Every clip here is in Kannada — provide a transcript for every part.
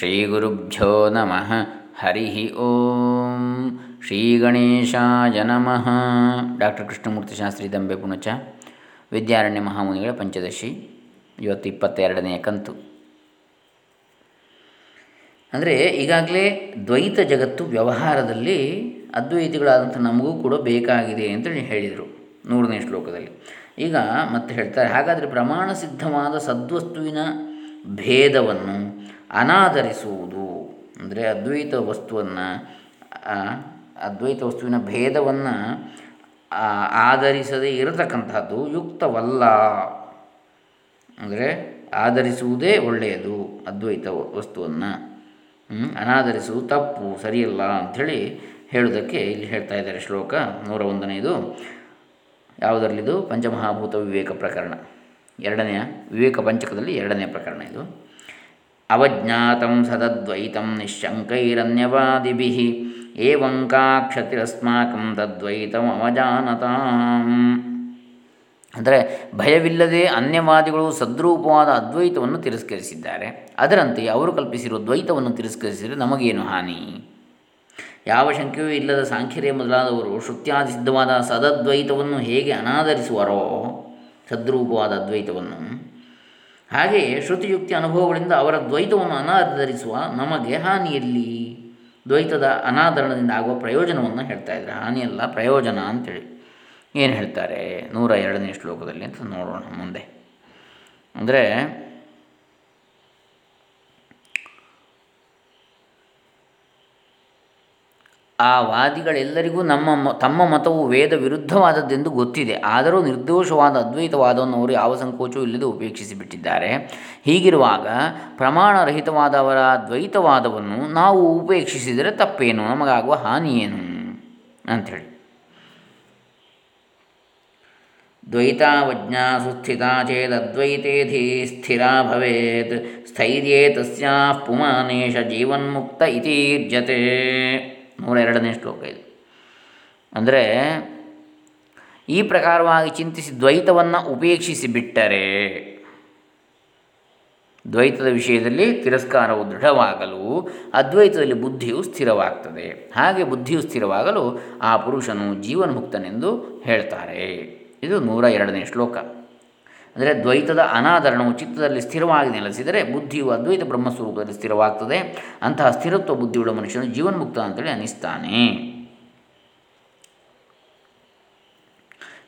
ಶ್ರೀಗುರುಭ್ಯೋ ನಮಃ ಹರಿ ಓಂ ಶ್ರೀ ಗಣೇಶಾಯ ನಮಃ ಡಾಕ್ಟರ್ ಕೃಷ್ಣಮೂರ್ತಿ ಶಾಸ್ತ್ರಿ ದಂಬೆ ಪುಣಚ ವಿದ್ಯಾರಣ್ಯ ಮಹಾಮುನಿಗಳ ಪಂಚದಶಿ। ಇವತ್ತು ಇಪ್ಪತ್ತೆರಡನೆಯ ಕಂತು. ಅಂದರೆ ಈಗಾಗಲೇ ದ್ವೈತ ಜಗತ್ತು ವ್ಯವಹಾರದಲ್ಲಿ ಅದ್ವೈತಿಗಳಾದಂಥ ನಮಗೂ ಕೂಡ ಬೇಕಾಗಿದೆ ಅಂತೇಳಿ ಹೇಳಿದರು ನೂರನೇ ಶ್ಲೋಕದಲ್ಲಿ. ಈಗ ಮತ್ತೆ ಹೇಳ್ತಾರೆ, ಹಾಗಾದರೆ ಪ್ರಮಾಣ ಸಿದ್ಧವಾದ ಸದ್ವಸ್ತುವಿನ ಭೇದವನ್ನು ಅನಾದರಿಸುವುದು ಅಂದರೆ ಅದ್ವೈತ ವಸ್ತುವನ್ನು ಅದ್ವೈತ ವಸ್ತುವಿನ ಭೇದವನ್ನು ಆಧರಿಸದೇ ಇರತಕ್ಕಂಥದ್ದು ಯುಕ್ತವಲ್ಲ. ಅಂದರೆ ಆಧರಿಸುವುದೇ ಒಳ್ಳೆಯದು ಅದ್ವೈತ ವಸ್ತುವನ್ನು. ಅನಾದರಿಸುವುದು ತಪ್ಪು, ಸರಿಯಲ್ಲ ಅಂಥೇಳಿ ಹೇಳುವುದಕ್ಕೆ ಇಲ್ಲಿ ಹೇಳ್ತಾ ಇದ್ದಾರೆ ಶ್ಲೋಕ ನೂರ ಒಂದನೆಯದು ಯಾವುದರಲ್ಲಿದು? ಪಂಚಮಹಾಭೂತ ವಿವೇಕ ಪ್ರಕರಣ. ಎರಡನೆಯ ವಿವೇಕ ಪಂಚಕದಲ್ಲಿ ಎರಡನೇ ಪ್ರಕರಣ ಇದು. ಅವಜ್ಞಾತಂ ಸದದ್ವೈತಂ ನಿಶಂಕೈರನ್ಯವಾದಿಭಿ ಏವಂಕಾಕ್ಷತಿರಸ್ಮಾಕಂ ತದ್ವೈತಂ ಅವಜಾನತಾಂ ಅಂದರೆ ಭಯವಿಲ್ಲದೆ ಅನ್ಯವಾದಿಗಳು ಸದ್ರೂಪವಾದ ಅದ್ವೈತವನ್ನು ತಿರಸ್ಕರಿಸಿದ್ದಾರೆ. ಅದರಂತೆ ಅವರು ಕಲ್ಪಿಸಿರುವ ದ್ವೈತವನ್ನು ತಿರಸ್ಕರಿಸಿದರೆ ನಮಗೇನು ಹಾನಿ? ಯಾವ ಶಂಕೆಯೂ ಇಲ್ಲದ ಸಾಂಖ್ಯರೇ ಮೊದಲಾದವರು ಶ್ರುತ್ಯಾದಿ ಸಿದ್ಧವಾದ ಸದದ್ವೈತವನ್ನು ಹೇಗೆ ಅನಾದರಿಸುವರೋ ಸದ್ರೂಪವಾದ ಅದ್ವೈತವನ್ನು ಹಾಗೆಯೇ ಶ್ರುತಿಯುಕ್ತಿ ಅನುಭವಗಳಿಂದ ಅವರ ದ್ವೈತವನ್ನು ಅನಾದರಿಸುವ ನಮಗೆ ಹಾನಿಯಲ್ಲಿ ದ್ವೈತದ ಅನಾದರಣದಿಂದ ಆಗುವ ಪ್ರಯೋಜನವನ್ನು ಹೇಳ್ತಾ ಇದ್ದಾರೆ. ಹಾನಿಯಲ್ಲ ಪ್ರಯೋಜನ ಅಂತೇಳಿ ಏನು ಹೇಳ್ತಾರೆ? ನೂರ ಎರಡನೇ ಶ್ಲೋಕದಲ್ಲಿ ಅಂತ ನೋಡೋಣ ಮುಂದೆ. ಅಂದರೆ ಆ ವಾದಿಗಳೆಲ್ಲರಿಗೂ ನಮ್ಮ ತಮ್ಮ ಮತವು ವೇದ ವಿರುದ್ಧವಾದದ್ದೆಂದು ಗೊತ್ತಿದೆ. ಆದರೂ ನಿರ್ದೋಷವಾದ ಅದ್ವೈತವಾದವನ್ನು ಅವರು ಯಾವ ಸಂಕೋಚವೂ ಇಲ್ಲದೆ ಉಪೇಕ್ಷಿಸಿಬಿಟ್ಟಿದ್ದಾರೆ. ಹೀಗಿರುವಾಗ ಪ್ರಮಾಣರಹಿತವಾದವರ ದ್ವೈತವಾದವನ್ನು ನಾವು ಉಪೇಕ್ಷಿಸಿದರೆ ತಪ್ಪೇನು? ನಮಗಾಗುವ ಹಾನಿಯೇನು? ಅಂಥೇಳಿ. ದ್ವೈತಾವಜ್ಞಾ ಸುಸ್ಥಿತಾ ಚೇದದ್ವೈತೇಧಿ ಸ್ಥಿರ ಭವೇತ್, ಸ್ಥೈರ್ಯೇ ತಸ್ಯಾ ಜೀವನ್ಮುಕ್ತ ಇತೀರ್ಜತೆ ನೂರ ಎರಡನೇ ಶ್ಲೋಕ ಇದು. ಅಂದರೆ, ಈ ಪ್ರಕಾರವಾಗಿ ಚಿಂತಿಸಿ ದ್ವೈತವನ್ನು ಉಪೇಕ್ಷಿಸಿ ಬಿಟ್ಟರೆ, ದ್ವೈತದ ವಿಷಯದಲ್ಲಿ ತಿರಸ್ಕಾರವು ದೃಢವಾಗಲು ಅದ್ವೈತದಲ್ಲಿ ಬುದ್ಧಿಯು ಸ್ಥಿರವಾಗ್ತದೆ. ಹಾಗೆ ಬುದ್ಧಿಯು ಸ್ಥಿರವಾಗಲು ಆ ಪುರುಷನು ಜೀವನ್ಮುಕ್ತನೆಂದು ಹೇಳ್ತಾರೆ. ಇದು ನೂರ ಎರಡನೇ ಶ್ಲೋಕ. ಅಂದರೆ ದ್ವೈತದ ಅನಾದರಣವು ಚಿತ್ತದಲ್ಲಿ ಸ್ಥಿರವಾಗಿ ನೆಲೆಸಿದರೆ ಬುದ್ಧಿಯು ಅದ್ವೈತ ಬ್ರಹ್ಮಸ್ವರೂಪದಲ್ಲಿ ಸ್ಥಿರವಾಗ್ತದೆ. ಅಂತಹ ಸ್ಥಿರತ್ವ ಬುದ್ಧಿಯುಳ್ಳ ಮನುಷ್ಯನು ಜೀವನ್ಮುಕ್ತ ಅಂತೇಳಿ ಅನಿಸ್ತಾನೆ.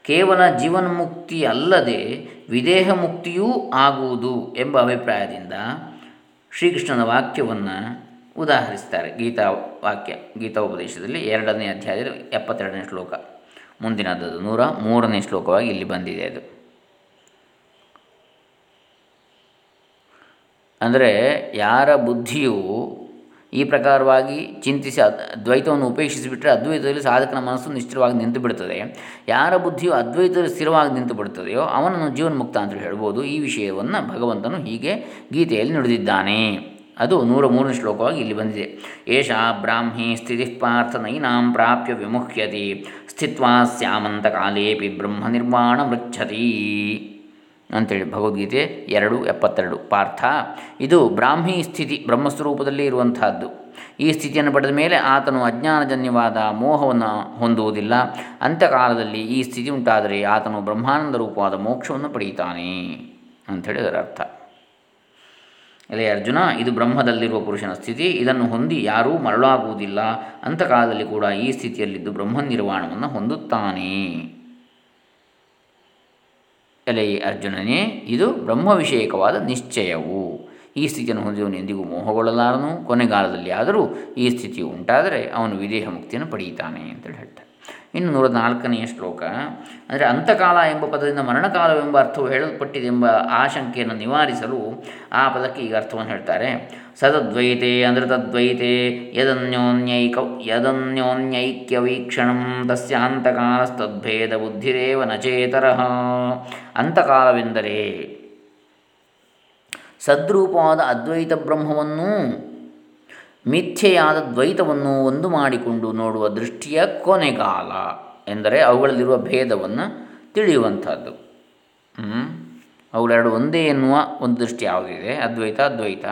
ಕೇವಲ ಜೀವನ್ಮುಕ್ತಿ ಅಲ್ಲದೆ ವಿದೇಹ ಮುಕ್ತಿಯೂ ಆಗುವುದು ಎಂಬ ಅಭಿಪ್ರಾಯದಿಂದ ಶ್ರೀಕೃಷ್ಣನ ವಾಕ್ಯವನ್ನು ಉದಾಹರಿಸ್ತಾರೆ. ಗೀತಾ ವಾಕ್ಯ ಗೀತಾ ಉಪದೇಶದಲ್ಲಿ ಎರಡನೇ ಅಧ್ಯಾಯದಲ್ಲಿ ಎಪ್ಪತ್ತೆರಡನೇ ಶ್ಲೋಕ. ಮುಂದಿನದ್ದು ನೂರ ಮೂರನೇ ಶ್ಲೋಕವಾಗಿ ಇಲ್ಲಿ ಬಂದಿದೆ ಅದು. ಅಂದರೆ ಯಾರ ಬುದ್ಧಿಯು ಈ ಪ್ರಕಾರವಾಗಿ ಚಿಂತಿಸಿ ದ್ವೈತವನ್ನು ಉಪೇಕ್ಷಿಸಿಬಿಟ್ರೆ ಅದ್ವೈತದಲ್ಲಿ ಸಾಧಕನ ಮನಸ್ಸು ನಿಶ್ಚಿತವಾಗಿ ನಿಂತು ಬಿಡುತ್ತದೆ ಯಾರ ಬುದ್ಧಿಯು ಅದ್ವೈತದಲ್ಲಿ ಸ್ಥಿರವಾಗಿ ನಿಂತು ಬಿಡುತ್ತದೆಯೋ ಅವನನ್ನು ಜೀವನ್ಮುಕ್ತ ಅಂತ ಹೇಳ್ಬೋದು. ಈ ವಿಷಯವನ್ನು ಭಗವಂತನು ಹೀಗೆ ಗೀತೆಯಲ್ಲಿ ನುಡಿದಿದ್ದಾನೆ. ಅದು ನೂರ ಮೂರನೇ ಶ್ಲೋಕವಾಗಿ ಇಲ್ಲಿ ಬಂದಿದೆ. ಏಷ ಬ್ರಾಹ್ಮಿ ಸ್ಥಿತಿ ಪಾರ್ಥ ನೈನಾಂ ಪ್ರಾಪ್ಯ ವಿಮುಖ್ಯತಿ. ಸ್ಥಿತ್ವಾ ಸ್ಯಾಮಂತ ಕಾಲೇಪಿ ಬ್ರಹ್ಮ ನಿರ್ಮಾಣ ಮೃಚ್ಛತಿ ಅಂಥೇಳಿ ಭಗವದ್ಗೀತೆ ಎರಡು ಎಪ್ಪತ್ತೆರಡು ಪಾರ್ಥ, ಇದು ಬ್ರಾಹ್ಮಿ ಸ್ಥಿತಿ, ಬ್ರಹ್ಮಸ್ವರೂಪದಲ್ಲಿ ಇರುವಂತಹದ್ದು ಈ ಸ್ಥಿತಿಯನ್ನು ಪಡೆದ ಮೇಲೆ ಆತನು ಅಜ್ಞಾನಜನ್ಯವಾದ ಮೋಹವನ್ನು ಹೊಂದುವುದಿಲ್ಲ. ಅಂತ್ಯಕಾಲದಲ್ಲಿ ಈ ಸ್ಥಿತಿ ಉಂಟಾದರೆ ಆತನು ಬ್ರಹ್ಮಾನಂದ ರೂಪವಾದ ಮೋಕ್ಷವನ್ನು ಪಡೆಯುತ್ತಾನೆ ಅಂಥೇಳಿ ಅದರ ಅರ್ಥ. ಅದೇ ಅರ್ಜುನ, ಇದು ಬ್ರಹ್ಮದಲ್ಲಿರುವ ಪುರುಷನ ಸ್ಥಿತಿ, ಇದನ್ನು ಹೊಂದಿ ಯಾರೂ ಮರಳಾಗುವುದಿಲ್ಲ. ಅಂತಕಾಲದಲ್ಲಿ ಕೂಡ ಈ ಸ್ಥಿತಿಯಲ್ಲಿದ್ದು ಬ್ರಹ್ಮ ನಿರ್ವಾಣವನ್ನು ಹೊಂದುತ್ತಾನೆ. ಎಲೆ ಅರ್ಜುನನೇ, ಇದು ಬ್ರಹ್ಮ ವಿಷಯಕವಾದ ನಿಶ್ಚಯವು. ಈ ಸ್ಥಿತಿಯನ್ನು ಹೊಂದಿದವನು ಎಂದಿಗೂ ಮೋಹಗೊಳ್ಳಲಾರನು. ಕೊನೆಗಾಲದಲ್ಲಿ ಆದರೂ ಈ ಸ್ಥಿತಿಯು ಉಂಟಾದರೆ ಅವನು ವಿದೇಹ ಮುಕ್ತಿಯನ್ನು ಪಡೆಯುತ್ತಾನೆ ಅಂತೇಳಿ ಹೇಳ್ತಾರೆ. ಇನ್ನು ನೂರ ನಾಲ್ಕನೆಯ ಶ್ಲೋಕ. ಅಂದರೆ ಅಂತಕಾಲ ಎಂಬ ಪದದಿಂದ ಮರಣಕಾಲವೆಂಬ ಅರ್ಥವು ಹೇಳಲ್ಪಟ್ಟಿದೆ ಎಂಬ ಆಶಂಕೆಯನ್ನು ನಿವಾರಿಸಲು ಆ ಪದಕ್ಕೆ ಈಗ ಅರ್ಥವನ್ನು ಹೇಳ್ತಾರೆ. ಸದದ್ವೈತೆ ಅಂದರೆ ತದ್ವೈತೆ ಯದನ್ಯೋನ್ಯೈಕ, ಯದನ್ಯೋನ್ಯೈಕ್ಯ ವೀಕ್ಷಣಂ ತಸ್ಯ ಅಂತಕಾಲಸ್ತದ್ಭೇದ ಬುದ್ಧಿರೇವ ನಚೇತರ ಅಂತಕಾಲವೆಂದರೆ ಸದ್ರೂಪವಾದ ಅದ್ವೈತ ಬ್ರಹ್ಮವನ್ನು ಮಿಥ್ಯೆಯಾದ ದ್ವೈತವನ್ನು ಒಂದು ಮಾಡಿಕೊಂಡು ನೋಡುವ ದೃಷ್ಟಿಯ ಕೊನೆಗಾಲ ಎಂದರೆ ಅವುಗಳಲ್ಲಿರುವ ಭೇದವನ್ನು ತಿಳಿಯುವಂಥದ್ದು. ಅವುಗಳೆರಡು ಒಂದೇ ಎನ್ನುವ ಒಂದು ದೃಷ್ಟಿ ಯಾವುದಿದೆ? ಅದ್ವೈತ ಅದ್ವೈತ.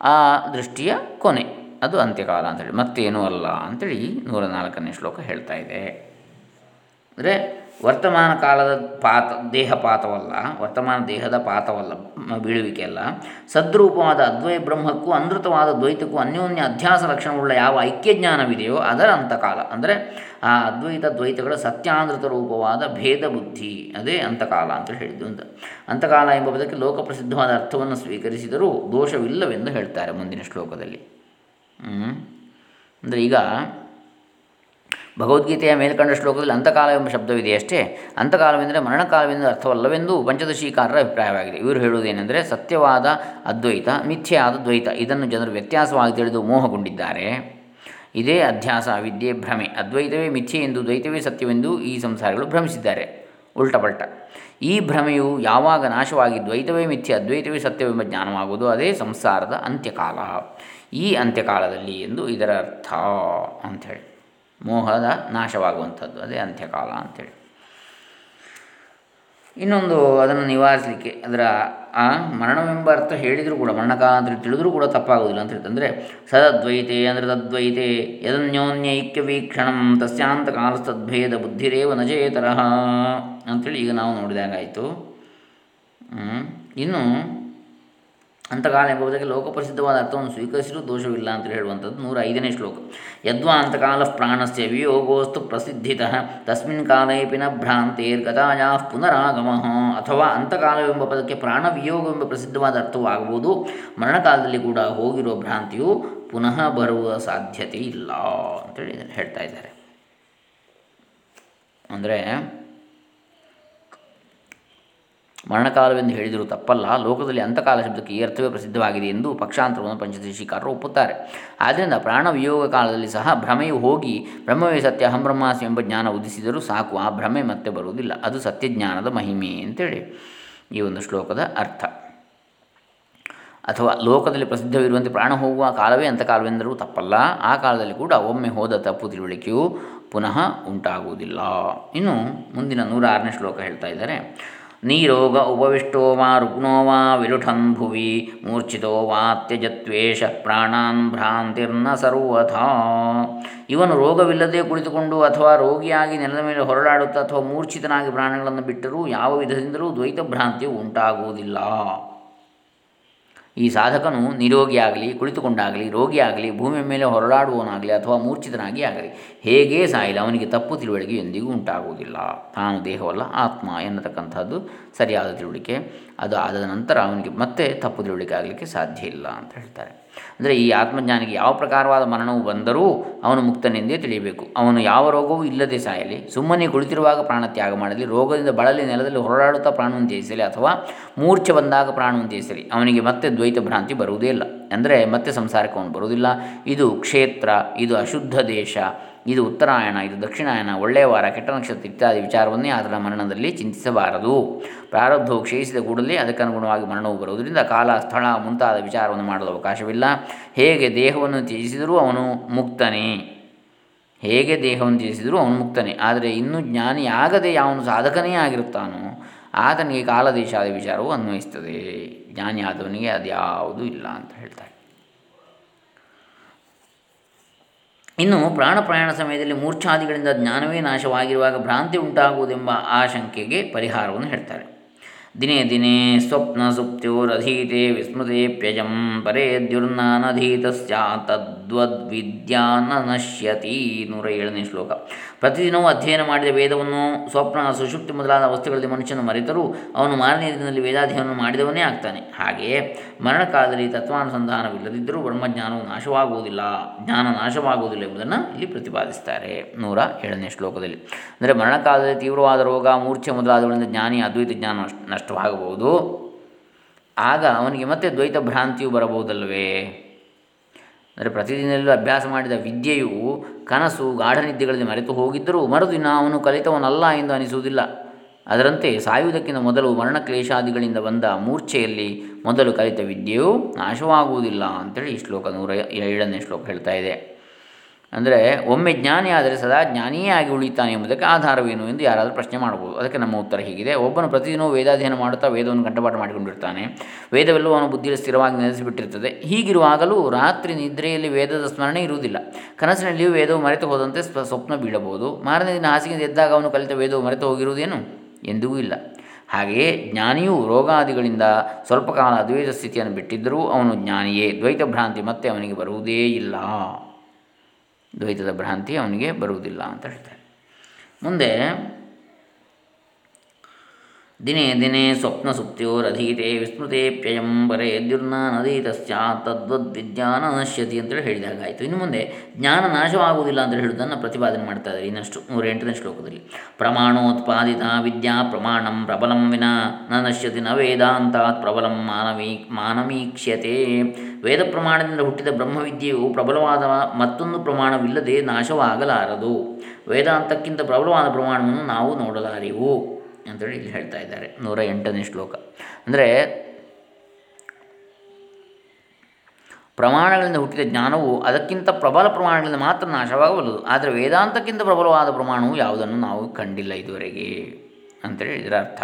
ಆ ದೃಷ್ಟಿಯ ಕೊನೆ. ಅದು ಅಂತ್ಯಕಾಲ ಅಂತೇಳಿ. ಮತ್ತೇನೂ ಅಲ್ಲ ಅಂಥೇಳಿ ನೂರ ನಾಲ್ಕನೇ ಶ್ಲೋಕ ಹೇಳ್ತಾ ಇದೆ. ಅಂದರೆ ವರ್ತಮಾನ ಕಾಲದ ಪಾತ, ದೇಹ ಪಾತವಲ್ಲ, ವರ್ತಮಾನ ದೇಹದ ಪಾತವಲ್ಲ ಬೀಳುವಿಕೆ ಅಲ್ಲ ಸದ್ರೂಪವಾದ ಅದ್ವೈ ಬ್ರಹ್ಮಕ್ಕೂ, ಅನೃತವಾದ ದ್ವೈತಕ್ಕೂ, ಅನ್ಯೋನ್ಯ ಅಧ್ಯಾಸ ಲಕ್ಷಣವುಳ್ಳ ಯಾವ ಐಕ್ಯಜ್ಞಾನವಿದೆಯೋ ಅದರ ಅಂತಕಾಲ ಅಂದರೆ ಆ ಅದ್ವೈತ ದ್ವೈತಗಳ ಸತ್ಯಾನೃತ ರೂಪವಾದ ಭೇದ ಬುದ್ಧಿ. ಅದೇ ಅಂತಕಾಲ ಅಂತ ಹೇಳಿದ್ದು ಅಂತ. ಅಂತಕಾಲ ಎಂಬ ಪದಕ್ಕೆ ಲೋಕಪ್ರಸಿದ್ಧವಾದ ಅರ್ಥವನ್ನು ಸ್ವೀಕರಿಸಿದರೂ ದೋಷವಿಲ್ಲವೆಂದು ಹೇಳ್ತಾರೆ ಮುಂದಿನ ಶ್ಲೋಕದಲ್ಲಿ. ಅಂದರೆ ಈಗ ಭಗವದ್ಗೀತೆಯ ಮೇಲ್ಕಂಡ ಶ್ಲೋಕದಲ್ಲಿ ಅಂತಕಾಲ ಎಂಬ ಶಬ್ದವಿದೆಯಷ್ಟೇ ಅಂತಕಾಲವೆಂದರೆ ಮರಣಕಾಲವೆಂದು ಅರ್ಥವಲ್ಲವೆಂದು ಪಂಚದಶೀಕಾರರ ಅಭಿಪ್ರಾಯವಾಗಿದೆ. ಇವರು ಹೇಳುವುದೇನೆಂದರೆ ಸತ್ಯವಾದ ಅದ್ವೈತ, ಮಿಥ್ಯೆಯಾದ ದ್ವೈತ, ಇದನ್ನು ಜನರು ವ್ಯತ್ಯಾಸವಾಗಿ ತಿಳಿದು ಮೋಹಗೊಂಡಿದ್ದಾರೆ. ಇದೇ ಅಧ್ಯಾಸ, ವಿದ್ಯೆ, ಭ್ರಮೆ. ಅದ್ವೈತವೇ ಮಿಥ್ಯೆ ಎಂದು ದ್ವೈತವೇ ಸತ್ಯವೆಂದು ಈ ಸಂಸಾರಗಳು ಭ್ರಮಿಸಿದ್ದಾರೆ. ಉಲ್ಟಪಲ್ಟ ಈ ಭ್ರಮೆಯು ಯಾವಾಗ ನಾಶವಾಗಿ ದ್ವೈತವೇ ಮಿಥ್ಯೆ, ಅದ್ವೈತವೇ ಸತ್ಯವೆಂಬ ಜ್ಞಾನವಾಗುವುದು ಅದೇ ಸಂಸಾರದ ಅಂತ್ಯಕಾಲ. ಈ ಅಂತ್ಯಕಾಲದಲ್ಲಿ ಎಂದು ಇದರ ಅರ್ಥ ಅಂಥೇಳಿ. ಮೋಹದ ನಾಶವಾಗುವಂಥದ್ದು. ಅದೇ ಅಂತ್ಯಕಾಲ ಅಂಥೇಳಿ ಇನ್ನೊಂದು ಅದನ್ನು ನಿವಾರಿಸಲಿಕ್ಕೆ ಅದರ, ಆ ಮರಣವೆಂಬ ಅರ್ಥ ಹೇಳಿದರೂ ಕೂಡ ಮರಣಕಾಲ ಅಂತ ತಿಳಿದರೂ ಕೂಡ ತಪ್ಪಾಗುವುದಿಲ್ಲ ಅಂತ ಹೇಳ್ತಂದರೆ, ಸದದ್ವೈತೆ ಅಂದರೆ ತದ್ವೈತೆ, ಯದನ್ಯೋನ್ಯೈಕ್ಯ ವೀಕ್ಷಣಂ ತಸ್ಯಾಂತ ಕಾಲಸ್ತದ್ಭೇದ ಬುದ್ಧಿರೇವ ನಜೇತರಹ ಅಂಥೇಳಿ ಈಗ ನಾವು ನೋಡಿದಾಗಾಯಿತು. ಇನ್ನು ಅಂತಕಾಲ ಎಂಬುದಕ್ಕೆ ಲೋಕಪ್ರಸಿದ್ಧವಾದ ಅರ್ಥವನ್ನು ಸ್ವೀಕರಿಸಿರೂ ದೋಷವಿಲ್ಲ ಅಂತ ಹೇಳುವಂಥದ್ದು ನೂರ ಐದನೇ ಶ್ಲೋಕ. ಯದ್ವಾ ಅಂತಕಾಲ ಪ್ರಾಣಸ್ಯ ವಿಯೋಗೋಸ್ತು ಪ್ರಸಿದ್ಧಿತ, ತಸ್ಮಿನ್ ಕಾಲೇಪಿನ ಭ್ರಾಂತೇರ್ಗತಾಯ ಪುನರಾಗಮ. ಅಥವಾ ಅಂತಕಾಲವೆಂಬ ಪದಕ್ಕೆ ಪ್ರಾಣವಿಯೋಗವೆಂಬ ಪ್ರಸಿದ್ಧವಾದ ಅರ್ಥವೂ ಮರಣಕಾಲದಲ್ಲಿ ಕೂಡ ಹೋಗಿರುವ ಭ್ರಾಂತಿಯು ಪುನಃ ಬರುವ ಸಾಧ್ಯತೆ ಇಲ್ಲ ಅಂತೇಳಿ ಹೇಳ್ತಾ ಇದ್ದಾರೆ. ಅಂದರೆ ಮರಣಕಾಲವೆಂದು ಹೇಳಿದರೂ ತಪ್ಪಲ್ಲ. ಲೋಕದಲ್ಲಿ ಅಂತಕಾಲ ಶಬ್ದಕ್ಕೆ ಈ ಅರ್ಥವೇ ಪ್ರಸಿದ್ಧವಾಗಿದೆ ಎಂದು ಪಕ್ಷಾಂತರವನ್ನು ಪಂಚದಶಿಕಾರರು ಒಪ್ಪುತ್ತಾರೆ. ಆದ್ದರಿಂದ ಪ್ರಾಣವಿಯೋಗ ಕಾಲದಲ್ಲಿ ಸಹ ಭ್ರಮೆಯು ಹೋಗಿ ಬ್ರಹ್ಮವೇ ಸತ್ಯ ಅಹಂ ಬ್ರಹ್ಮಾಸ್ಮಿ ಎಂಬ ಜ್ಞಾನ ಉದಿಸಿದರೂ ಸಾಕು. ಆ ಭ್ರಮೆ ಮತ್ತೆ ಬರುವುದಿಲ್ಲ. ಅದು ಸತ್ಯಜ್ಞಾನದ ಮಹಿಮೆ ಅಂತೇಳಿ ಈ ಒಂದು ಶ್ಲೋಕದ ಅರ್ಥ. ಅಥವಾ ಲೋಕದಲ್ಲಿ ಪ್ರಸಿದ್ಧವಿರುವಂತೆ ಪ್ರಾಣ ಹೋಗುವ ಕಾಲವೇ ಅಂತಕಾಲವೆಂದರೂ ತಪ್ಪಲ್ಲ. ಆ ಕಾಲದಲ್ಲಿ ಕೂಡ ಒಮ್ಮೆ ಹೋದ ತಪ್ಪು ತಿಳುವಳಿಕೆಯು ಪುನಃ ಉಂಟಾಗುವುದಿಲ್ಲ. ಇನ್ನು ಮುಂದಿನ ನೂರ ಆರನೇ ಶ್ಲೋಕ ಹೇಳ್ತಾ ಇದ್ದಾರೆ. ನೀರೋಗ ಉಪವಿಷ್ಟೋ ವಾ ರುಗ್ನೋ ವಾ ವಿಲುಠನ್ ಭುವಿ ಮೂರ್ಛಿತೋ ವಾತ್ಯಜತ್ವೇಷ ಪ್ರಾಣಾನ್ ಭ್ರಾಂತಿರ್ನ ಸರ್ವಥಾ. ಇವನು ರೋಗವಿಲ್ಲದೆ ಕುಳಿತುಕೊಂಡು ಅಥವಾ ರೋಗಿಯಾಗಿ ನೆಲದ ಮೇಲೆ ಹೊರಳಾಡುತ್ತಾ ಅಥವಾ ಮೂರ್ಛಿತನಾಗಿ ಪ್ರಾಣಗಳನ್ನು ಬಿಟ್ಟರೂ ಯಾವ ವಿಧದಿಂದಲೂ ದ್ವೈತ ಭ್ರಾಂತಿಯು ಉಂಟಾಗುವುದಿಲ್ಲ. ಈ ಸಾಧಕನು ನಿರೋಗಿಯಾಗಲಿ, ಕುಳಿತುಕೊಂಡಾಗಲಿ, ರೋಗಿಯಾಗಲಿ, ಭೂಮಿಯ ಮೇಲೆ ಹೊರಳಾಡುವವನಾಗಲಿ ಅಥವಾ ಮೂರ್ಛಿತನಾಗಿ ಆಗಲಿ, ಹೇಗೇ ಸಾಯಿಲ್ಲ ಅವನಿಗೆ ತಪ್ಪು ತಿಳುವಳಿಕೆ ಎಂದಿಗೂ ಉಂಟಾಗುವುದಿಲ್ಲ. ತಾನು ದೇಹವಲ್ಲ, ಆತ್ಮ ಎನ್ನತಕ್ಕಂಥದ್ದು ಸರಿಯಾದ ತಿಳುವಳಿಕೆ. ಅದು ಆದ ನಂತರ ಅವನಿಗೆ ಮತ್ತೆ ತಪ್ಪು ತಿಳುವಳಿಕೆ ಆಗಲಿಕ್ಕೆ ಸಾಧ್ಯ ಇಲ್ಲ ಅಂತ ಹೇಳ್ತಾರೆ. ಅಂದರೆ ಈ ಆತ್ಮಜ್ಞಾನಿಗೆ ಯಾವ ಪ್ರಕಾರವಾದ ಮರಣವು ಬಂದರೂ ಅವನು ಮುಕ್ತನೆಂದೇ ತಿಳಿಯಬೇಕು. ಅವನು ಯಾವ ರೋಗವೂ ಇಲ್ಲದೆ ಸಾಯಲಿ, ಸುಮ್ಮನೆ ಕುಳಿತಿರುವಾಗ ಪ್ರಾಣ ತ್ಯಾಗ ಮಾಡಲಿ, ರೋಗದಿಂದ ಬಳಲಿ ನೆಲದಲ್ಲಿ ಹೊರಡಾಡುತ್ತಾ ಪ್ರಾಣವನ್ನು ತ್ಯಜಿಸಲಿ ಅಥವಾ ಮೂರ್ಛೆ ಬಂದಾಗ ಪ್ರಾಣವನ್ನು ತ್ಯಜಿಸಲಿ, ಅವನಿಗೆ ಮತ್ತೆ ದ್ವೈತ ಭ್ರಾಂತಿ ಬರುವುದೇ ಇಲ್ಲ. ಅಂದರೆ ಮತ್ತೆ ಸಂಸಾರಕ್ಕೆ ಅವನು ಬರುವುದಿಲ್ಲ. ಇದು ಕ್ಷೇತ್ರ, ಇದು ಅಶುದ್ಧ ದೇಶ ಇದು ಉತ್ತರಾಯಣ, ಇದು ದಕ್ಷಿಣಾಯನ, ಒಳ್ಳೆಯ ವಾರ, ಕೆಟ್ಟ ನಕ್ಷತ್ರ ಇತ್ಯಾದಿ ವಿಚಾರವನ್ನೇ ಅದರ ಮರಣದಲ್ಲಿ ಚಿಂತಿಸಬಾರದು. ಪ್ರಾರಬ್ಧವು ಕ್ಷಯಿಸಿದ ಕೂಡಲೇ ಅದಕ್ಕನುಗುಣವಾಗಿ ಮರಣವು ಬರುವುದರಿಂದ ಕಾಲ, ಸ್ಥಳ ಮುಂತಾದ ವಿಚಾರವನ್ನು ಮಾಡಲು ಅವಕಾಶವಿಲ್ಲ. ಹೇಗೆ ದೇಹವನ್ನು ತ್ಯಜಿಸಿದರೂ ಅವನು ಮುಕ್ತನೇ. ಹೇಗೆ ದೇಹವನ್ನು ತ್ಯಜಿಸಿದರೂ ಅವನು ಮುಕ್ತನೇ. ಆದರೆ ಇನ್ನೂ ಜ್ಞಾನಿಯಾಗದೆ ಅವನು ಸಾಧಕನೇ ಆಗಿರುತ್ತಾನೋ, ಆತನಿಗೆ ಕಾಲದೇಶಾದ ವಿಚಾರವು ಅನ್ವಯಿಸ್ತದೆ ಜ್ಞಾನಿ ಆದವನಿಗೆ ಅದ್ಯಾವುದೂ ಇಲ್ಲ ಅಂತ ಹೇಳ್ತಾರೆ ಇನ್ನು ಪ್ರಾಣ ಪ್ರಯಾಣ ಸಮಯದಲ್ಲಿ ಮೂರ್ಛಾದಿಗಳಿಂದ ಜ್ಞಾನವೇ ನಾಶವಾಗಿರುವಾಗ ಭ್ರಾಂತಿ ಉಂಟಾಗುವುದೆಂಬ ಆಶಂಕೆಗೆ ಪರಿಹಾರವನ್ನು ಹೇಳ್ತಾರೆ. ದಿನೇ ದಿನೇ ಸ್ವಪ್ನ ಸುಪ್ತ್ಯೋರಧೀತೆ ವಿಸ್ಮೃತೆಪ್ಯಜಂ ಪರೇದ್ಯುರ್ನಾನಧೀತ ದ್ಯುರ್ನಾನಧೀತ ನ ನಶ್ಯತಿ ನೂರ ಏಳನೇ ಶ್ಲೋಕ. ಪ್ರತಿದಿನವೂ ಅಧ್ಯಯನ ಮಾಡಿದ ವೇದವನ್ನು, ಸ್ವಪ್ನ ಸುಷುಪ್ತಿ ಮೊದಲಾದ ವಸ್ತುಗಳಲ್ಲಿ ಮನುಷ್ಯನು ಮರೆತರೂ ಅವನು ಮಾರನೇ ದಿನದಲ್ಲಿ ವೇದಾಧ್ಯಯನ ಮಾಡಿದವನೇ ಆಗ್ತಾನೆ. ಹಾಗೆಯೇ ಮರಣಕಾಲದಲ್ಲಿ ತತ್ವಾನುಸಂಧಾನವಿಲ್ಲದಿದ್ದರೂ ಬ್ರಹ್ಮಜ್ಞಾನವು ನಾಶವಾಗುವುದಿಲ್ಲ, ಜ್ಞಾನ ನಾಶವಾಗುವುದಿಲ್ಲ ಎಂಬುದನ್ನು ಇಲ್ಲಿ ಪ್ರತಿಪಾದಿಸ್ತಾರೆ ನೂರ ಏಳನೇ ಶ್ಲೋಕದಲ್ಲಿ. ಅಂದರೆ ಮರಣಕಾಲದಲ್ಲಿ ತೀವ್ರವಾದ ರೋಗ, ಮೂರ್ಛೆ ಮೊದಲಾದವುಗಳಿಂದ ಜ್ಞಾನಿ, ಅದ್ವೈತ ಜ್ಞಾನ ನಷ್ಟವಾಗಬಹುದು. ಆಗ ಅವನಿಗೆ ಮತ್ತೆ ದ್ವೈತ ಭ್ರಾಂತಿಯು ಬರಬಹುದಲ್ಲವೇ ಅಂದರೆ ಪ್ರತಿದಿನದಲ್ಲೂ ಅಭ್ಯಾಸ ಮಾಡಿದ ವಿದ್ಯೆಯು ಕನಸು, ಗಾಢನಿದ್ದೆಗಳಲ್ಲಿ ಮರೆತು ಹೋಗಿದ್ದರೂ ಮರುದಿನ ಅವನು ಕಲಿತವನಲ್ಲ ಎಂದು ಅನಿಸುವುದಿಲ್ಲ. ಅದರಂತೆ ಸಾಯುವುದಕ್ಕಿಂತ ಮೊದಲು ಮರಣಕ್ಲೇಶಾದಿಗಳಿಂದ ಬಂದ ಮೂರ್ಛೆಯಲ್ಲಿ ಮೊದಲು ಕಲಿತ ವಿದ್ಯೆಯು ನಾಶವಾಗುವುದಿಲ್ಲ ಅಂತೇಳಿ ಈ ಶ್ಲೋಕ ನೂರ ಏಳನೇ ಶ್ಲೋಕ ಹೇಳ್ತಾ ಇದೆ. ಅಂದರೆ ಒಮ್ಮೆ ಜ್ಞಾನಿ ಆದರೆ ಸದಾ ಜ್ಞಾನಿಯೇ ಆಗಿ ಉಳಿತಾನೆ ಎಂಬುದಕ್ಕೆ ಆಧಾರವೇನು ಎಂದು ಯಾರಾದರೂ ಪ್ರಶ್ನೆ ಮಾಡಬಹುದು. ಅದಕ್ಕೆ ನಮ್ಮ ಉತ್ತರ ಹೀಗಿದೆ. ಒಬ್ಬನು ಪ್ರತಿದಿನವೂ ವೇದಾಧ್ಯಯನ ಮಾಡುತ್ತಾ ವೇದವನ್ನು ಕಂಠಪಾಠ ಮಾಡಿಕೊಂಡಿರ್ತಾನೆ. ವೇದವೆಲ್ಲವೂ ಅವನು ಬುದ್ಧಿಯಲ್ಲಿ ಸ್ಥಿರವಾಗಿ ನೆಲೆಸಿಬಿಟ್ಟಿರ್ತದೆ. ಹೀಗಿರುವಾಗಲೂ ರಾತ್ರಿ ನಿದ್ರೆಯಲ್ಲಿ ವೇದದ ಸ್ಮರಣೆ ಇರುವುದಿಲ್ಲ. ಕನಸಿನಲ್ಲಿಯೂ ವೇದವು ಮರೆತು ಹೋದಂತೆ ಸ್ವಪ್ನ ಬೀಳಬಹುದು. ಮಾರನೇ ದಿನ ಹಾಸಿಗೆ ಎದ್ದಾಗ ಅವನು ಕಲಿತ ವೇದವು ಮರೆತು ಹೋಗಿರುವುದೇನು? ಎಂದಿಗೂ ಇಲ್ಲ. ಹಾಗೆಯೇ ಜ್ಞಾನಿಯು ರೋಗಾದಿಗಳಿಂದ ಸ್ವಲ್ಪ ಕಾಲ ಅದ್ವೈತ ಸ್ಥಿತಿಯನ್ನು ಬಿಟ್ಟಿದ್ದರೂ ಅವನು ಜ್ಞಾನಿಯೇ. ದ್ವೈತ ಭ್ರಾಂತಿ ಮತ್ತೆ ಅವನಿಗೆ ಬರುವುದೇ ಇಲ್ಲ. ದ್ವೈತದ ಭ್ರಾಂತಿ ಅವನಿಗೆ ಬರುವುದಿಲ್ಲ ಅಂತ ಹೇಳ್ತಾರೆ. ಮುಂದೆ ದಿನೇ ದಿನೇ ಸ್ವಪ್ನ ಸುಪ್ತಿಯೋರಧೀತೆ ನದಿ ಪರೇ ತದ್ವದ್ ತದ್ವದ್ವಿಜ್ಞಾನ ನಶ್ಯತಿ ಅಂತೇಳಿ ಹೇಳಿದಾಗಾಯಿತು ಇನ್ನು ಮುಂದೆ ಜ್ಞಾನ ನಾಶವಾಗುವುದಿಲ್ಲ ಅಂತ ಹೇಳುವುದನ್ನು ಪ್ರತಿಪಾದನೆ ಮಾಡ್ತಾ ಇದ್ದಾರೆ. ಇನ್ನಷ್ಟು ನೂರ ಎಂಟನೇ ಶ್ಲೋಕದಲ್ಲಿ. ಪ್ರಮಾಣೋತ್ಪಾದಿತ ವಿದ್ಯಾ ಪ್ರಮಾಣಂ ಪ್ರಬಲಂ ವಿನ ನ ನಶ್ಯತಿ ನ ವೇದಾಂತಾತ್ ಪ್ರಬಲಂ ಮಾನವೀ ಮಾನವೀಕ್ಷ್ಯತೆ. ವೇದ ಪ್ರಮಾಣದಿಂದ ಹುಟ್ಟಿದ ಬ್ರಹ್ಮವಿದ್ಯೆಯು ಪ್ರಬಲವಾದ ಮತ್ತೊಂದು ಪ್ರಮಾಣವಿಲ್ಲದೆ ನಾಶವಾಗಲಾರದು. ವೇದಾಂತಕ್ಕಿಂತ ಪ್ರಬಲವಾದ ಪ್ರಮಾಣವನ್ನು ನಾವು ನೋಡಲಾರೆವು. ಅಂತೇಳಿ ಇಲ್ಲಿ ಹೇಳ್ತಾ ಇದ್ದಾರೆ. ನೂರ ಎಂಟನೇ ಶ್ಲೋಕ. ಅಂದರೆ, ಪ್ರಮಾಣಗಳಿಂದ ಹುಟ್ಟಿದ ಜ್ಞಾನವು ಅದಕ್ಕಿಂತ ಪ್ರಬಲ ಪ್ರಮಾಣಗಳಿಂದ ಮಾತ್ರ ನಾಶವಾಗಬಲ್ಲದು. ಆದರೆ ವೇದಾಂತಕ್ಕಿಂತ ಪ್ರಬಲವಾದ ಪ್ರಮಾಣವು ಯಾವುದನ್ನು ನಾವು ಕಂಡಿಲ್ಲ ಇದುವರೆಗೆ ಅಂತೇಳಿ ಇದರ ಅರ್ಥ.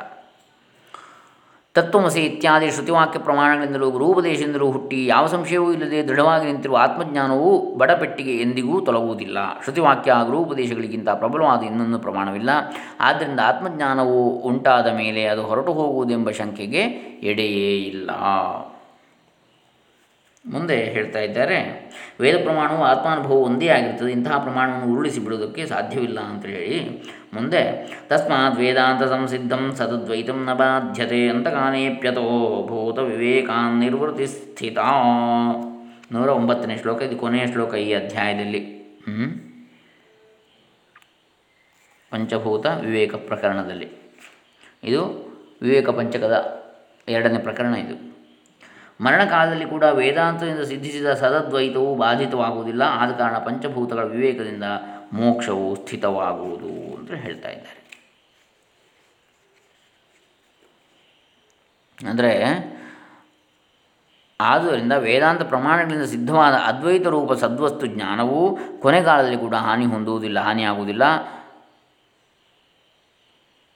ತತ್ವಮಸಿ ಇತ್ಯಾದಿ ಶ್ರುತಿವಾಕ್ಯ ಪ್ರಮಾಣಗಳಿಂದಲೂ ಗುರುಪದೇಶದಿಂದಲೂ ಹುಟ್ಟಿ ಯಾವ ಸಂಶಯವೂ ಇಲ್ಲದೆ ದೃಢವಾಗಿ ನಿಂತಿರುವ ಆತ್ಮಜ್ಞಾನವು ಬಡಪೆಟ್ಟಿಗೆ ಎಂದಿಗೂ ತೊಲಗುವುದಿಲ್ಲ. ಶ್ರುತಿವಾಕ್ಯ ಗುರುಪದೇಶಗಳಿಗಿಂತ ಪ್ರಬಲವಾದ ಇನ್ನೊಂದು ಪ್ರಮಾಣವಿಲ್ಲ. ಆದ್ದರಿಂದ ಆತ್ಮಜ್ಞಾನವು ಉಂಟಾದ ಮೇಲೆ ಅದು ಹೊರಟು ಹೋಗುವುದೆಂಬ ಶಂಕೆಗೆ ಎಡೆಯೇ ಇಲ್ಲ. ಮುಂದೆ ಹೇಳ್ತಾ ಇದ್ದಾರೆ. ವೇದ ಪ್ರಮಾಣವು ಆತ್ಮಾನುಭವವು ಒಂದೇ ಆಗಿರ್ತದೆ, ಇಂತಹ ಪ್ರಮಾಣವನ್ನು ಉರುಳಿಸಿ ಬಿಡುವುದಕ್ಕೆ ಸಾಧ್ಯವಿಲ್ಲ ಅಂತ ಹೇಳಿ. ಮುಂದೆ, ತಸ್ಮಾತ್ ವೇದಾಂತ ಸಂಸಿದ್ಧಂ ಸತದ್ವೈತಂ ನ ಬಾಧ್ಯತೆ ಅಂತಕಾನೇಪ್ಯತೋ ಭೂತ ವಿವೇಕಾನ್ ನಿರ್ವೃತಿ ಸ್ಥಿತ. ನೂರ ಒಂಬತ್ತನೇ ಶ್ಲೋಕ, ಇದು ಕೊನೆಯ ಶ್ಲೋಕ ಈ ಅಧ್ಯಾಯದಲ್ಲಿ. ಪಂಚಭೂತ ವಿವೇಕ ಪ್ರಕರಣದಲ್ಲಿ. ಇದು ವಿವೇಕ ಪಂಚಕದ ಎರಡನೇ ಪ್ರಕರಣ ಇದು. ಮರಣಕಾಲದಲ್ಲಿ ಕೂಡ ವೇದಾಂತದಿಂದ ಸಿದ್ಧಿಸಿದ ಸದದ್ವೈತವು ಬಾಧಿತವಾಗುವುದಿಲ್ಲ. ಆದ ಕಾರಣ ಪಂಚಭೂತಗಳ ವಿವೇಕದಿಂದ ಮೋಕ್ಷವು ಸ್ಥಿತವಾಗುವುದು ಅಂತ ಹೇಳ್ತಾ ಇದ್ದಾರೆ. ಅಂದರೆ ಆದುದರಿಂದ ವೇದಾಂತ ಪ್ರಮಾಣಗಳಿಂದ ಸಿದ್ಧವಾದ ಅದ್ವೈತ ರೂಪ ಸದ್ವಸ್ತು ಜ್ಞಾನವು ಕೊನೆಗಾಲದಲ್ಲಿ ಕೂಡ ಹಾನಿ ಹೊಂದುವುದಿಲ್ಲ ಹಾನಿಯಾಗುವುದಿಲ್ಲ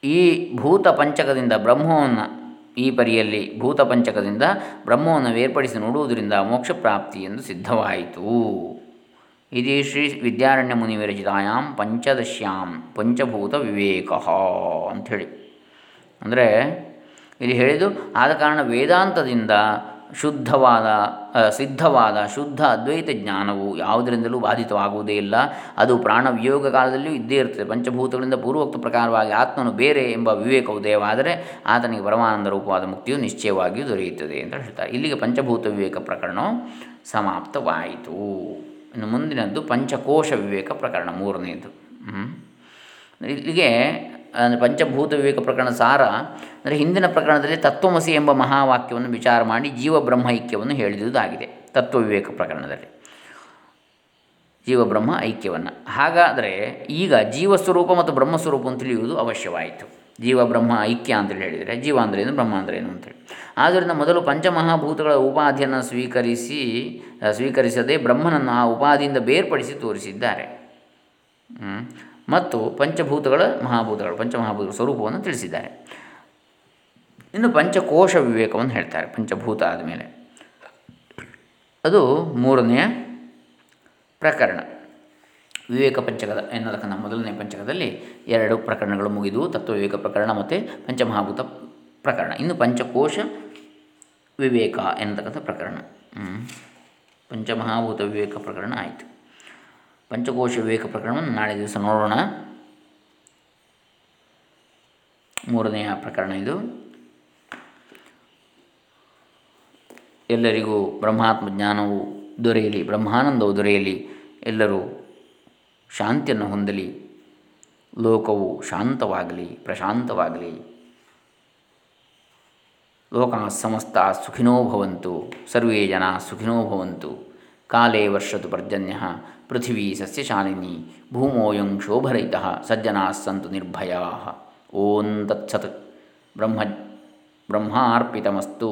ಈ ಭೂತ ಪಂಚಕದಿಂದ ಬ್ರಹ್ಮವನ್ನು ಈ ಪರಿಯಲ್ಲಿ ಭೂತಪಂಚಕದಿಂದ ಬ್ರಹ್ಮವನ್ನು ಬೇರ್ಪಡಿಸಿ ನೋಡುವುದರಿಂದ ಮೋಕ್ಷ ಪ್ರಾಪ್ತಿ ಎಂದು ಸಿದ್ಧವಾಯಿತು. ಇದು ಶ್ರೀ ವಿದ್ಯಾರಣ್ಯ ಮುನಿ ವಿರಚಿತಾಯಾಮ್ ಪಂಚದಶ್ಯಾಂ ಪಂಚಭೂತ ವಿವೇಕ ಅಂಥೇಳಿ. ಅಂದರೆ ಇಲ್ಲಿ ಹೇಳಿದ್ದು ಆದ ಕಾರಣ ವೇದಾಂತದಿಂದ ಶುದ್ಧವಾದ ಸಿದ್ಧವಾದ, ಶುದ್ಧ, ಅದ್ವೈತ ಜ್ಞಾನವು ಯಾವುದರಿಂದಲೂ ಬಾಧಿತವಾಗುವುದೇ ಇಲ್ಲ. ಅದು ಪ್ರಾಣವಿಯೋಗ ಕಾಲದಲ್ಲಿಯೂ ಇದ್ದೇ ಇರ್ತದೆ ಪಂಚಭೂತಗಳಿಂದ ಪೂರ್ವೋಕ್ತ ಪ್ರಕಾರವಾಗಿ ಆತ್ಮನು ಬೇರೆ ಎಂಬ ವಿವೇಕ ಉದಯವಾದರೆ ಆತನಿಗೆ ಪರಮಾನಂದ ರೂಪವಾದ ಮುಕ್ತಿಯು ನಿಶ್ಚಯವಾಗಿಯೂ ದೊರೆಯುತ್ತದೆ ಅಂತ ಹೇಳ್ತಾರೆ. ಇಲ್ಲಿಗೆ ಪಂಚಭೂತ ವಿವೇಕ ಪ್ರಕರಣ ಸಮಾಪ್ತವಾಯಿತು. ಇನ್ನು ಮುಂದಿನದ್ದು ಪಂಚಕೋಶ ವಿವೇಕ ಪ್ರಕರಣ ಮೂರನೇದು. ಇಲ್ಲಿಗೆ ಅಂದರೆ ಪಂಚಭೂತ ವಿವೇಕ ಪ್ರಕರಣ ಸಾರ, ಅಂದರೆ ಹಿಂದಿನ ಪ್ರಕರಣದಲ್ಲಿ ತತ್ವಮಸಿ ಎಂಬ ಮಹಾವಾಕ್ಯವನ್ನು ವಿಚಾರ ಮಾಡಿ ಜೀವ ಬ್ರಹ್ಮ ಐಕ್ಯವನ್ನು ಹೇಳಿದುದಾಗಿದೆ, ತತ್ವ ವಿವೇಕ ಪ್ರಕರಣದಲ್ಲಿ. ಜೀವಬ್ರಹ್ಮ ಐಕ್ಯವನ್ನು. ಹಾಗಾದರೆ ಈಗ ಜೀವಸ್ವರೂಪ ಮತ್ತು ಬ್ರಹ್ಮಸ್ವರೂಪವನ್ನು ತಿಳಿಯುವುದು ಅವಶ್ಯವಾಯಿತು. ಜೀವ ಬ್ರಹ್ಮ ಐಕ್ಯ ಅಂತೇಳಿ ಹೇಳಿದರೆ ಜೀವ ಅಂದರೆ ಏನು ಬ್ರಹ್ಮ ಅಂದರೆ ಏನು ಅಂತೇಳಿ ಆದ್ದರಿಂದ ಮೊದಲು ಪಂಚಮಹಾಭೂತಗಳ ಉಪಾಧಿಯನ್ನು ಸ್ವೀಕರಿಸಿ ಸ್ವೀಕರಿಸದೆ ಬ್ರಹ್ಮನನ್ನು ಆ ಉಪಾಧಿಯಿಂದ ಬೇರ್ಪಡಿಸಿ ತೋರಿಸಿದ್ದಾರೆ. ಮತ್ತು ಪಂಚಭೂತಗಳ ಮಹಾಭೂತಗಳು, ಪಂಚಮಹಾಭೂತಗಳ ಸ್ವರೂಪವನ್ನು ತಿಳಿಸಿದ್ದಾರೆ. ಇನ್ನು ಪಂಚಕೋಶ ವಿವೇಕವನ್ನು ಹೇಳ್ತಾರೆ, ಪಂಚಭೂತ ಆದಮೇಲೆ. ಅದು ಮೂರನೆಯ ಪ್ರಕರಣ. ವಿವೇಕ ಪಂಚಕದ ಎನ್ನತಕ್ಕಂಥ ಮೊದಲನೇ ಪಂಚಕದಲ್ಲಿ ಎರಡು ಪ್ರಕರಣಗಳು ಮುಗಿದು ತತ್ವ ವಿವೇಕ ಪ್ರಕರಣ ಮತ್ತು ಪಂಚಮಹಾಭೂತ ಪ್ರಕರಣ. ಇನ್ನು ಪಂಚಕೋಶ ವಿವೇಕ ಎನ್ನತಕ್ಕಂಥ ಪ್ರಕರಣ. ಪಂಚಮಹಾಭೂತ ವಿವೇಕ ಪ್ರಕರಣ ಆಯಿತು. ಪಂಚಕೋಶ ವಿವೇಕ ಪ್ರಕರಣವನ್ನು ನಾಳೆ ದಿವಸ ನೋಡೋಣ. ಮೂರನೆಯ ಪ್ರಕರಣ ಇದು. ಎಲ್ಲರಿಗೂ ಬ್ರಹ್ಮಾತ್ಮ ಜ್ಞಾನವು ದೊರೆಯಲಿ, ಬ್ರಹ್ಮಾನಂದವು ದೊರೆಯಲಿ, ಎಲ್ಲರೂ ಶಾಂತಿಯನ್ನು ಹೊಂದಲಿ, ಲೋಕವು ಶಾಂತವಾಗಲಿ, ಪ್ರಶಾಂತವಾಗಲಿ. ಲೋಕ ಸಮಸ್ತ ಸುಖಿನೋ ಭವಂತು, ಸರ್ವೇ ಜನ ಸುಖಿನೋ ಭವಂತು. ಕಾಲೇ ವರ್ಷತು ಪರ್ಜನ್ಯ ಪೃಥಿವೀ ಸಸ್ಯಶಾಲಿನಿ ಭೂಮೋಯಂ ಶೋಭರಹಿತ ಸಜ್ಜನಾ ಸಂತು ನಿರ್ಭಯಾ ಓಂ ತತ್ಸತ್ ಬ್ರಹ್ಮ ಬ್ರಹ್ಮಾರ್ಪಿತಮಸ್ತು